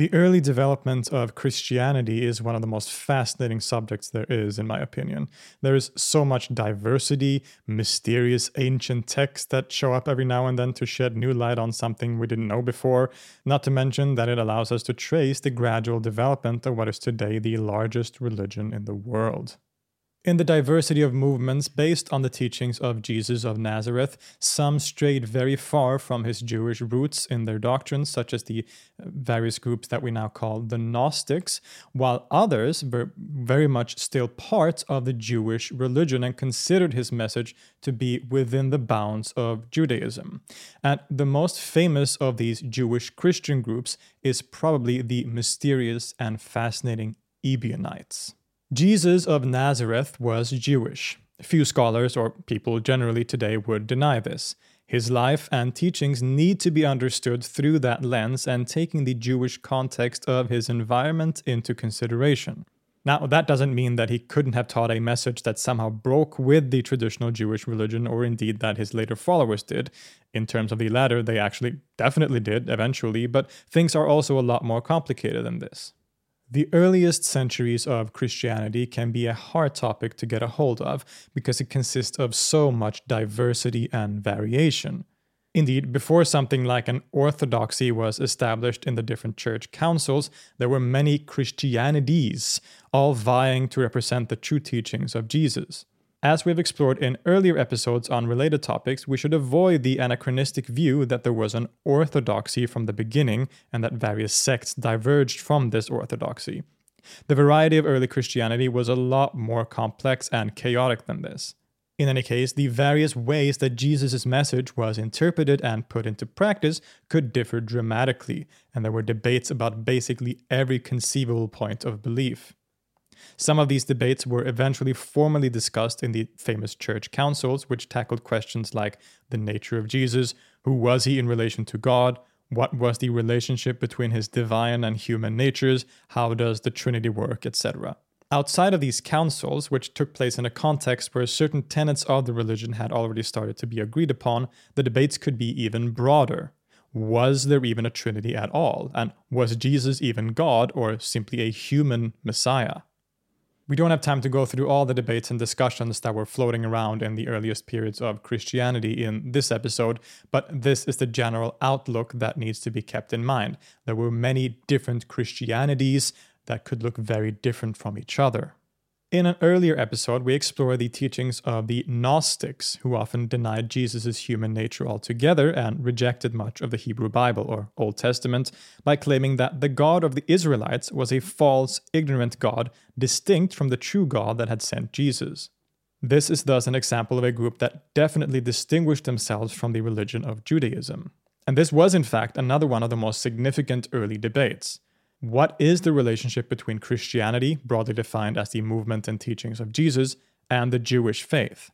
The early development of Christianity is one of the most fascinating subjects there is, in my opinion. There is so much diversity, mysterious ancient texts that show up every now and then to shed new light on something we didn't know before, not to mention that it allows us to trace the gradual development of what is today the largest religion in the world. In the diversity of movements based on the teachings of Jesus of Nazareth, some strayed very far from his Jewish roots in their doctrines, such as the uh, various groups that we now call the Gnostics, while others were very much still part of the Jewish religion and considered his message to be within the bounds of Judaism. And the most famous of these Jewish Christian groups is probably the mysterious and fascinating Ebionites. Jesus of Nazareth was Jewish. Few scholars or people generally today would deny this. His life and teachings need to be understood through that lens and taking the Jewish context of his environment into consideration. Now, that doesn't mean that he couldn't have taught a message that somehow broke with the traditional Jewish religion, or indeed that his later followers did. In terms of the latter, they actually definitely did eventually, but things are also a lot more complicated than this. The earliest centuries of Christianity can be a hard topic to get a hold of because it consists of so much diversity and variation. Indeed, before something like an orthodoxy was established in the different church councils, there were many Christianities, all vying to represent the true teachings of Jesus. As we've explored in earlier episodes on related topics, we should avoid the anachronistic view that there was an orthodoxy from the beginning and that various sects diverged from this orthodoxy. The variety of early Christianity was a lot more complex and chaotic than this. In any case, the various ways that Jesus' message was interpreted and put into practice could differ dramatically, and there were debates about basically every conceivable point of belief. Some of these debates were eventually formally discussed in the famous church councils, which tackled questions like the nature of Jesus, who was he in relation to God, what was the relationship between his divine and human natures, how does the Trinity work, etc. Outside of these councils, which took place in a context where certain tenets of the religion had already started to be agreed upon, the debates could be even broader. Was there even a Trinity at all? And was Jesus even God or simply a human Messiah? We don't have time to go through all the debates and discussions that were floating around in the earliest periods of Christianity in this episode, but this is the general outlook that needs to be kept in mind. There were many different Christianities that could look very different from each other. In an earlier episode, we explored the teachings of the Gnostics, who often denied Jesus' human nature altogether and rejected much of the Hebrew Bible or Old Testament by claiming that the God of the Israelites was a false, ignorant God distinct from the true God that had sent Jesus. This is thus an example of a group that definitely distinguished themselves from the religion of Judaism. And this was, in fact, another one of the most significant early debates. What is the relationship between Christianity, broadly defined as the movement and teachings of Jesus, and the Jewish faith?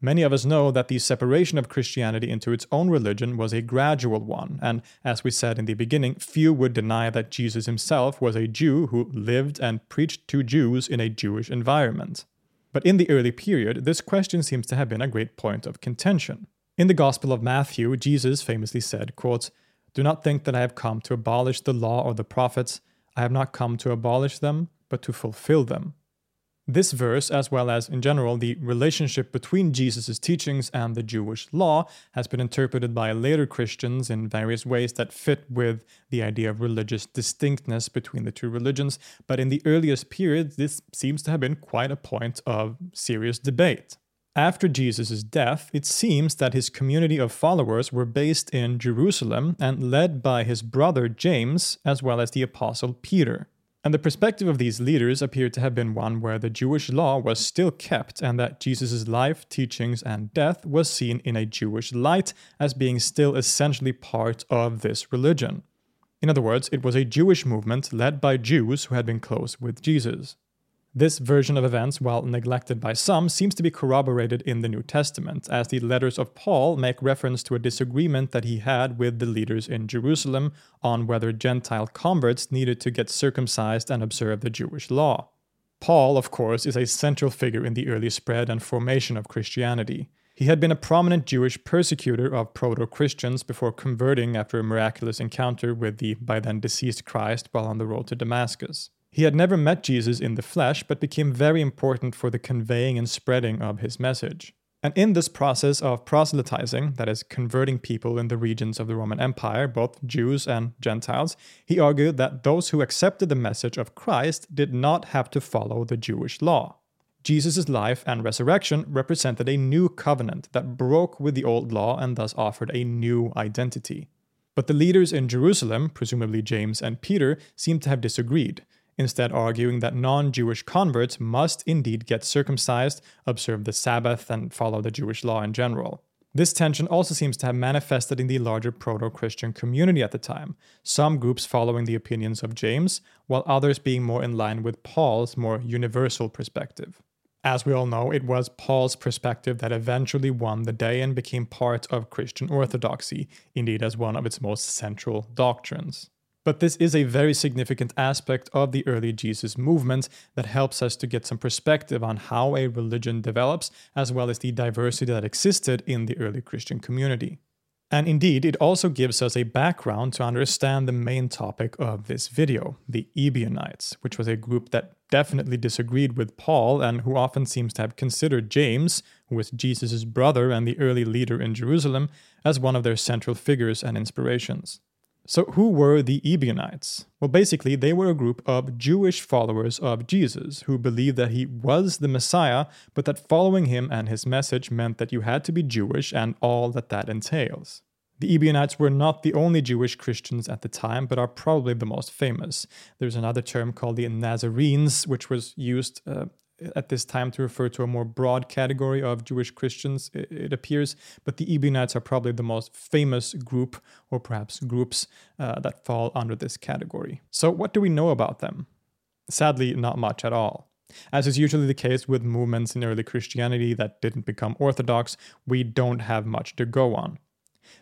Many of us know that the separation of Christianity into its own religion was a gradual one, and as we said in the beginning, few would deny that Jesus himself was a Jew who lived and preached to Jews in a Jewish environment. But in the early period, this question seems to have been a great point of contention. In the Gospel of Matthew, Jesus famously said, quote, Do not think that I have come to abolish the law or the prophets. I have not come to abolish them, but to fulfill them. This verse, as well as in general the relationship between Jesus' teachings and the Jewish law, has been interpreted by later Christians in various ways that fit with the idea of religious distinctness between the two religions. But in the earliest period, this seems to have been quite a point of serious debate. After Jesus' death, it seems that his community of followers were based in Jerusalem and led by his brother James, as well as the apostle Peter. And the perspective of these leaders appeared to have been one where the Jewish law was still kept and that Jesus' life, teachings, and death was seen in a Jewish light as being still essentially part of this religion. In other words, it was a Jewish movement led by Jews who had been close with Jesus. This version of events, while neglected by some, seems to be corroborated in the New Testament, as the letters of Paul make reference to a disagreement that he had with the leaders in Jerusalem on whether Gentile converts needed to get circumcised and observe the Jewish law. Paul, of course, is a central figure in the early spread and formation of Christianity. He had been a prominent Jewish persecutor of proto Christians before converting after a miraculous encounter with the by then deceased Christ while on the road to Damascus. He had never met Jesus in the flesh, but became very important for the conveying and spreading of his message. And in this process of proselytizing, that is, converting people in the regions of the Roman Empire, both Jews and Gentiles, he argued that those who accepted the message of Christ did not have to follow the Jewish law. Jesus' life and resurrection represented a new covenant that broke with the old law and thus offered a new identity. But the leaders in Jerusalem, presumably James and Peter, seem to have disagreed instead arguing that non Jewish converts must indeed get circumcised, observe the Sabbath, and follow the Jewish law in general. This tension also seems to have manifested in the larger proto Christian community at the time, some groups following the opinions of James, while others being more in line with Paul's more universal perspective. As we all know, it was Paul's perspective that eventually won the day and became part of Christian orthodoxy, indeed, as one of its most central doctrines. But this is a very significant aspect of the early Jesus movement that helps us to get some perspective on how a religion develops, as well as the diversity that existed in the early Christian community. And indeed, it also gives us a background to understand the main topic of this video, the Ebionites, which was a group that definitely disagreed with Paul and who often seems to have considered James, who was Jesus' brother and the early leader in Jerusalem, as one of their central figures and inspirations. So, who were the Ebionites? Well, basically, they were a group of Jewish followers of Jesus who believed that he was the Messiah, but that following him and his message meant that you had to be Jewish and all that that entails. The Ebionites were not the only Jewish Christians at the time, but are probably the most famous. There's another term called the Nazarenes, which was used uh, at this time to refer to a more broad category of Jewish Christians, it, appears, but the Ebionites are probably the most famous group, or perhaps groups, uh, that fall under this category. So, what do we know about them? Sadly, not much at all. As is usually the case with movements in early Christianity that didn't become Orthodox, we don't have much to go on.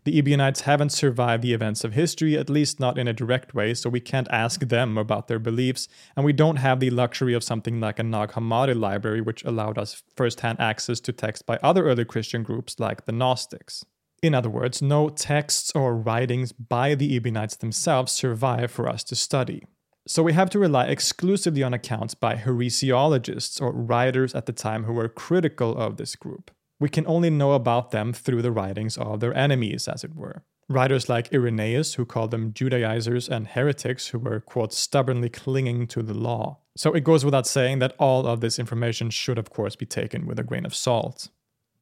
The Ebionites haven't survived the events of history, at least not in a direct way, so we can't ask them about their beliefs, and we don't have the luxury of something like a Nag Hammadi library, which allowed us first hand access to text by other early Christian groups like the Gnostics. In other words, no texts or writings by the Ebionites themselves survive for us to study. So we have to rely exclusively on accounts by heresiologists or writers at the time who were critical of this group we can only know about them through the writings of their enemies, as it were. Writers like Irenaeus, who called them Judaizers, and heretics, who were, quote, stubbornly clinging to the law. So it goes without saying that all of this information should, of course, be taken with a grain of salt.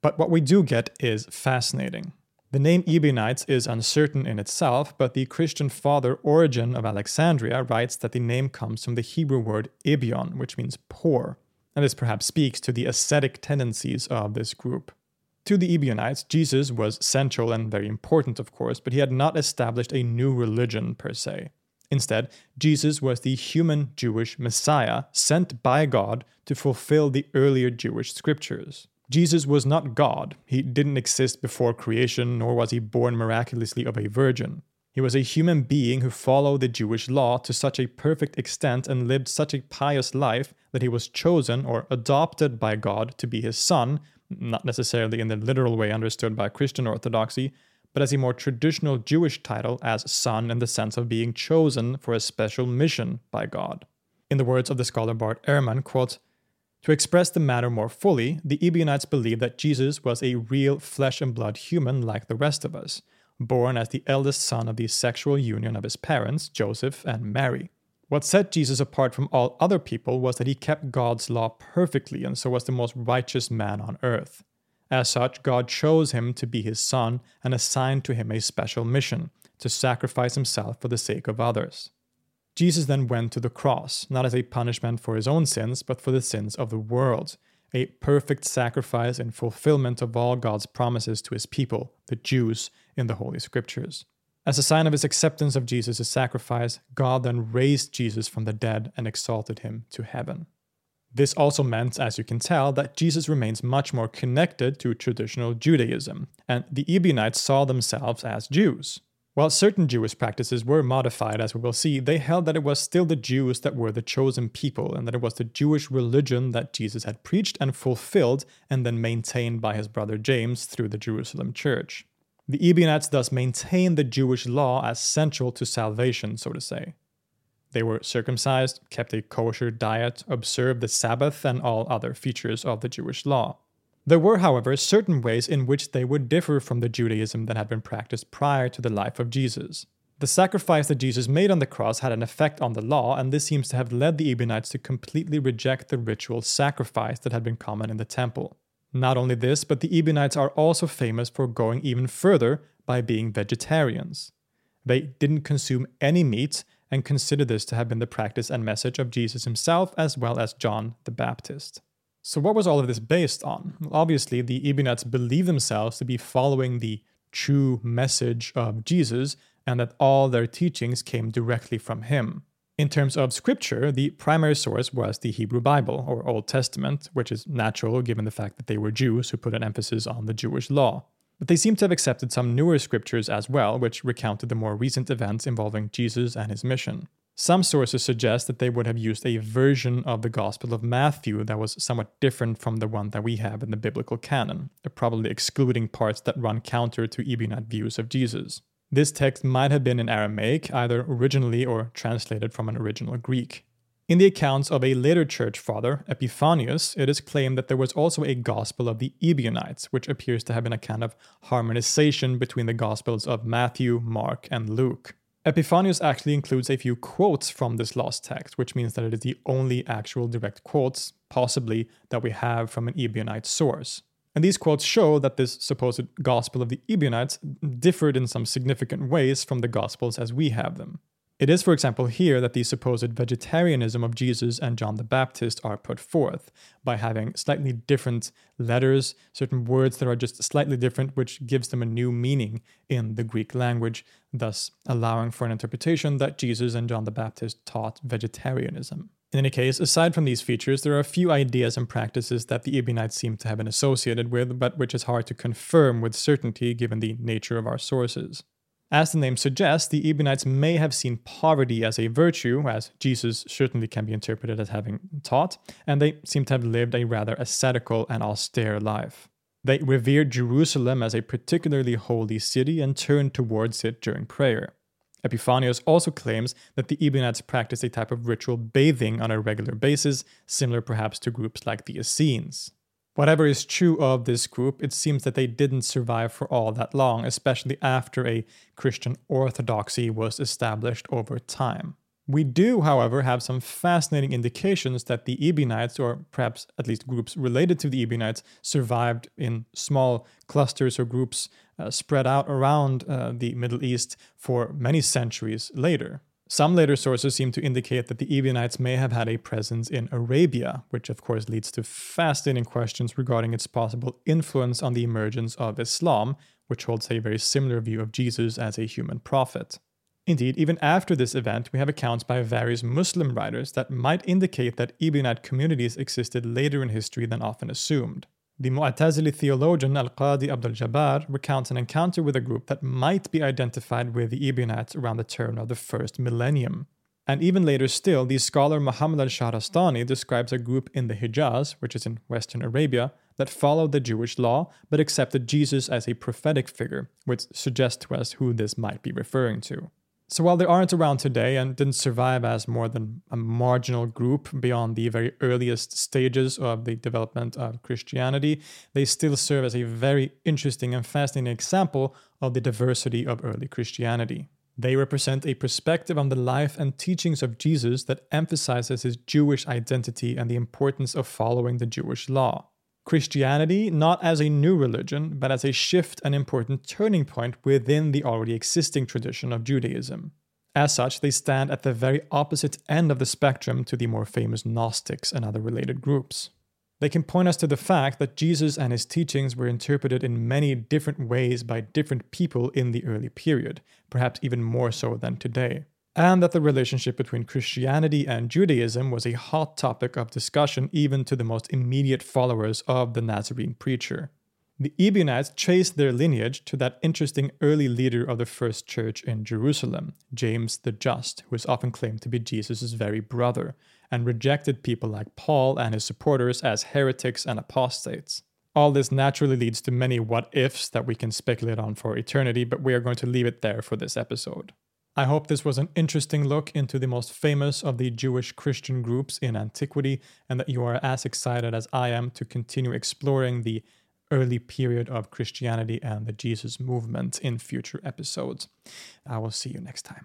But what we do get is fascinating. The name Ebionites is uncertain in itself, but the Christian father Origen of Alexandria writes that the name comes from the Hebrew word Ibion, which means poor. And this perhaps speaks to the ascetic tendencies of this group. To the Ebionites, Jesus was central and very important, of course, but he had not established a new religion per se. Instead, Jesus was the human Jewish Messiah sent by God to fulfill the earlier Jewish scriptures. Jesus was not God. He didn't exist before creation, nor was he born miraculously of a virgin. He was a human being who followed the Jewish law to such a perfect extent and lived such a pious life that he was chosen or adopted by God to be his son, not necessarily in the literal way understood by Christian orthodoxy, but as a more traditional Jewish title as son in the sense of being chosen for a special mission by God. In the words of the scholar Bart Ehrman, quote, to express the matter more fully, the Ebionites believed that Jesus was a real flesh and blood human like the rest of us, born as the eldest son of the sexual union of his parents, Joseph and Mary. What set Jesus apart from all other people was that he kept God's law perfectly and so was the most righteous man on earth. As such, God chose him to be his son and assigned to him a special mission to sacrifice himself for the sake of others. Jesus then went to the cross, not as a punishment for his own sins, but for the sins of the world, a perfect sacrifice in fulfillment of all God's promises to his people, the Jews, in the Holy Scriptures. As a sign of his acceptance of Jesus' sacrifice, God then raised Jesus from the dead and exalted him to heaven. This also meant, as you can tell, that Jesus remains much more connected to traditional Judaism, and the Ebionites saw themselves as Jews. While certain Jewish practices were modified, as we will see, they held that it was still the Jews that were the chosen people, and that it was the Jewish religion that Jesus had preached and fulfilled and then maintained by his brother James through the Jerusalem church. The Ebionites thus maintained the Jewish law as central to salvation, so to say. They were circumcised, kept a kosher diet, observed the Sabbath, and all other features of the Jewish law. There were, however, certain ways in which they would differ from the Judaism that had been practiced prior to the life of Jesus. The sacrifice that Jesus made on the cross had an effect on the law, and this seems to have led the Ebionites to completely reject the ritual sacrifice that had been common in the temple. Not only this, but the Ebionites are also famous for going even further by being vegetarians. They didn't consume any meat and consider this to have been the practice and message of Jesus himself as well as John the Baptist. So, what was all of this based on? Obviously, the Ebionites believed themselves to be following the true message of Jesus and that all their teachings came directly from him. In terms of scripture, the primary source was the Hebrew Bible, or Old Testament, which is natural given the fact that they were Jews who put an emphasis on the Jewish law. But they seem to have accepted some newer scriptures as well, which recounted the more recent events involving Jesus and his mission. Some sources suggest that they would have used a version of the Gospel of Matthew that was somewhat different from the one that we have in the biblical canon, probably excluding parts that run counter to Ebionite views of Jesus. This text might have been in Aramaic, either originally or translated from an original Greek. In the accounts of a later church father, Epiphanius, it is claimed that there was also a gospel of the Ebionites, which appears to have been a kind of harmonization between the gospels of Matthew, Mark, and Luke. Epiphanius actually includes a few quotes from this lost text, which means that it is the only actual direct quotes, possibly, that we have from an Ebionite source. And these quotes show that this supposed gospel of the Ebionites differed in some significant ways from the gospels as we have them. It is, for example, here that the supposed vegetarianism of Jesus and John the Baptist are put forth by having slightly different letters, certain words that are just slightly different, which gives them a new meaning in the Greek language, thus allowing for an interpretation that Jesus and John the Baptist taught vegetarianism. In any case, aside from these features, there are a few ideas and practices that the Ebionites seem to have been associated with, but which is hard to confirm with certainty given the nature of our sources. As the name suggests, the Ebionites may have seen poverty as a virtue, as Jesus certainly can be interpreted as having taught, and they seem to have lived a rather ascetical and austere life. They revered Jerusalem as a particularly holy city and turned towards it during prayer. Epiphanius also claims that the Ebionites practiced a type of ritual bathing on a regular basis, similar perhaps to groups like the Essenes. Whatever is true of this group, it seems that they didn't survive for all that long, especially after a Christian orthodoxy was established over time. We do, however, have some fascinating indications that the Ebionites, or perhaps at least groups related to the Ebionites, survived in small clusters or groups uh, spread out around uh, the Middle East for many centuries later. Some later sources seem to indicate that the Ebionites may have had a presence in Arabia, which of course leads to fascinating questions regarding its possible influence on the emergence of Islam, which holds a very similar view of Jesus as a human prophet. Indeed, even after this event, we have accounts by various Muslim writers that might indicate that Ebionite communities existed later in history than often assumed. The Mu'tazili theologian Al Qadi Abdul Jabbar recounts an encounter with a group that might be identified with the Ebionites around the turn of the first millennium. And even later still, the scholar Muhammad al Shahrastani describes a group in the Hijaz, which is in western Arabia, that followed the Jewish law but accepted Jesus as a prophetic figure, which suggests to us who this might be referring to. So while they aren't around today and didn't survive as more than a marginal group beyond the very earliest stages of the development of Christianity, they still serve as a very interesting and fascinating example of the diversity of early Christianity. They represent a perspective on the life and teachings of Jesus that emphasizes his Jewish identity and the importance of following the Jewish law. Christianity not as a new religion, but as a shift and important turning point within the already existing tradition of Judaism. As such, they stand at the very opposite end of the spectrum to the more famous Gnostics and other related groups. They can point us to the fact that Jesus and his teachings were interpreted in many different ways by different people in the early period, perhaps even more so than today and that the relationship between Christianity and Judaism was a hot topic of discussion even to the most immediate followers of the Nazarene preacher. The Ebionites traced their lineage to that interesting early leader of the first church in Jerusalem, James the Just, who is often claimed to be Jesus' very brother, and rejected people like Paul and his supporters as heretics and apostates. All this naturally leads to many what ifs that we can speculate on for eternity, but we are going to leave it there for this episode. I hope this was an interesting look into the most famous of the Jewish Christian groups in antiquity, and that you are as excited as I am to continue exploring the early period of Christianity and the Jesus movement in future episodes. I will see you next time.